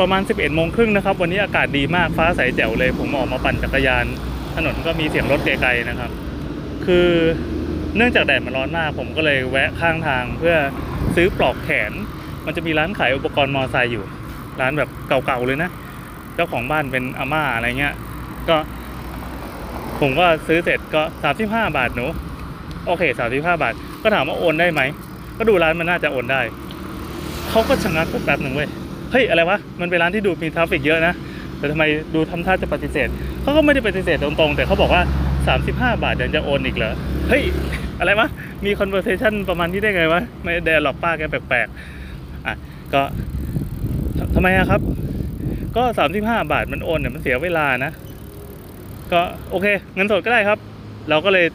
ประมาณ 11โมงครึ่งนะครับ วันนี้อากาศดีมากฟ้าใสแจ๋วเลย ผมออกมาปั่นจักรยาน ถนนก็มีเสียงรถไกลๆนะครับ คือเนื่องจากแดดมันร้อนมาก ผมก็เลยแวะข้างทางเพื่อซื้อปลอกแขน มันจะมีร้านขายอุปกรณ์มอไซค์อยู่ ร้านแบบเก่าๆเลยนะ เจ้าของบ้านเป็นอาม่าอะไรเงี้ย ก็ ผมก็ซื้อเสร็จก็35บาทหนูโอเค35บาท ก็ถามว่าโอนได้ไหม ก็ดูร้านมันน่าจะโอนได้ เขาก็ชะงักแป๊บหนึ่งเว้ย เฮ้ยอะไรวะมันเป็นร้านที่ดูมี traffic เยอะนะแต่ทำไมดูทำท่าจะปฏิเสธเขาก็ไม่ได้ปฏิเสธตรงๆ แต่เขาบอกว่า 35 บาทเนี่ยยังจะโอนอีกเหรอเฮ้ยอะไรวะมี conversation ประมาณนี้ได้ไงวะไม่แดนหลอกป้าแกแปลกๆอะก็ทำไมอะครับ ก็ 35 บาทมันโอนเนี่ยมันเสียเวลานะ ก็โอเคเงินสดก็ได้ครับ เราก็เลย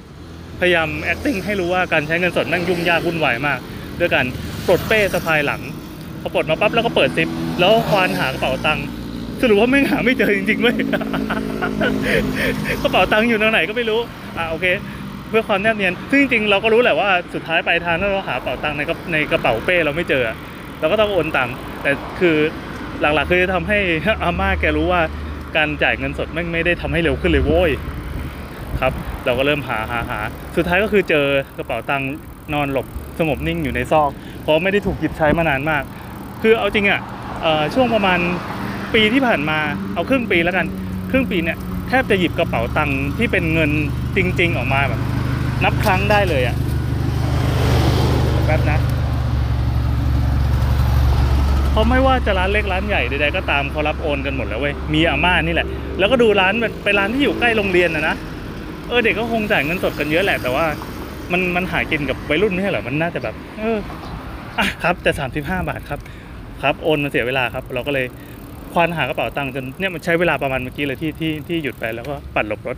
พยายาม acting ให้รู้ว่าการใช้เงินสดแม่งยุ่งยากวุ่นวายมาก ด้วยการปลดเป้สะพายหลังพอปลดมาปั๊บแล้วก็เปิดซิป แล้วควานหากระเป๋าตังค์สรุปว่าไม่งหาไม่เจอจริงๆเว้ยกระเป๋าตังค์อยู่ตรงไหนก็ไม่รู้อะโอเคเพื่อความแนบเนียนซึ่งจริงๆเราก็รู้แหละว่าสุดท้ายปลายทางถ้าเราหากระเป๋าตังค์ในกระในกระเป๋าเป้เราไม่เจอเราก็ต้องโอนตังค์แต่คือหลักๆคือจะทำให้อาม่าแกรู้ว่าการจ่ายเงินสดแม่งไม่ได้ทำให้เร็วขึ้นเลยโว้ยครับ เราก็เริ่มหาหาหาสุดท้ายก็คือเจอกระเป๋าตังค์นอนหลบสงบนิ่งอยู่ในซอก เพราะไม่ได้ถูกหยิบใช้มานานมาก คือเอาจริงอะเอ่อ ช่วงประมาณปีที่ผ่านมาเอาครึ่งปีแล้วกัน ครึ่งปีเนี่ยแทบจะหยิบกระเป๋าตังค์ที่เป็นเงินจริง ๆ ออกมาแบบ นับครั้งได้เลยอะแป๊บนะเพราะไม่ว่าจะร้านเล็กร้านใหญ่ใดๆก็ตามเขารับโอนกันหมดแล้วเว้ยมีอาม่านี่แหละ แล้วก็ดูร้านแบบไปร้านที่อยู่ใกล้โรงเรียนนะนะเออเด็กก็คงจ่ายเงินสดกันเยอะแหละ แต่ว่ามันมันหากินกับวัยรุ่นไม่ใช่เหรอมันน่าจะแบบ เอออะครับแต่สามสิบห้าบาทครับ ครับโอนมันเสียเวลาครับ เราก็เลยควานหากระเป๋าตังค์จนเนี่ยมันใช้เวลาประมาณเมื่อกี้เลยที่ที่ที่หยุดไปแล้วก็ปัดหลบรถ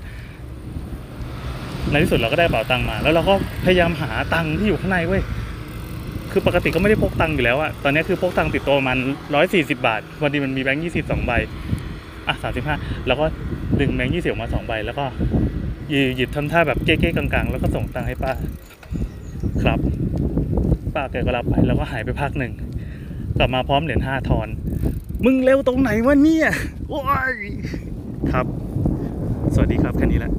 ในที่สุดเราก็ได้กระเป๋าตังค์มา แล้วเราก็พยายามหาตังค์ที่อยู่ข้างในเว้ยคือปกติก็ไม่ได้พกตังค์อยู่แล้วอะตอนนี้คือพกตังค์ติดตัวมันร้อยสี่สิบาทวันนี้มันมีแบงค์ยี่สิบสองใบอะสามสิบห้าแล้วก็ดึงแบงค์ยี่สิบออกมาสองใบแล้วก็หยิบหยิบทำท่าแบบเก๊ๆกลางๆ แล้วก็ส่งตังค์ให้ป้า ครับ ป้าแกก็รับไปแล้วก็หายไปพักหนึ่ง กลับมาพร้อมเหรียญห้าทอน มึงเร็วตรงไหนวะเนี่ย โอ้ย ครับ สวัสดีครับแค่นี้แหละ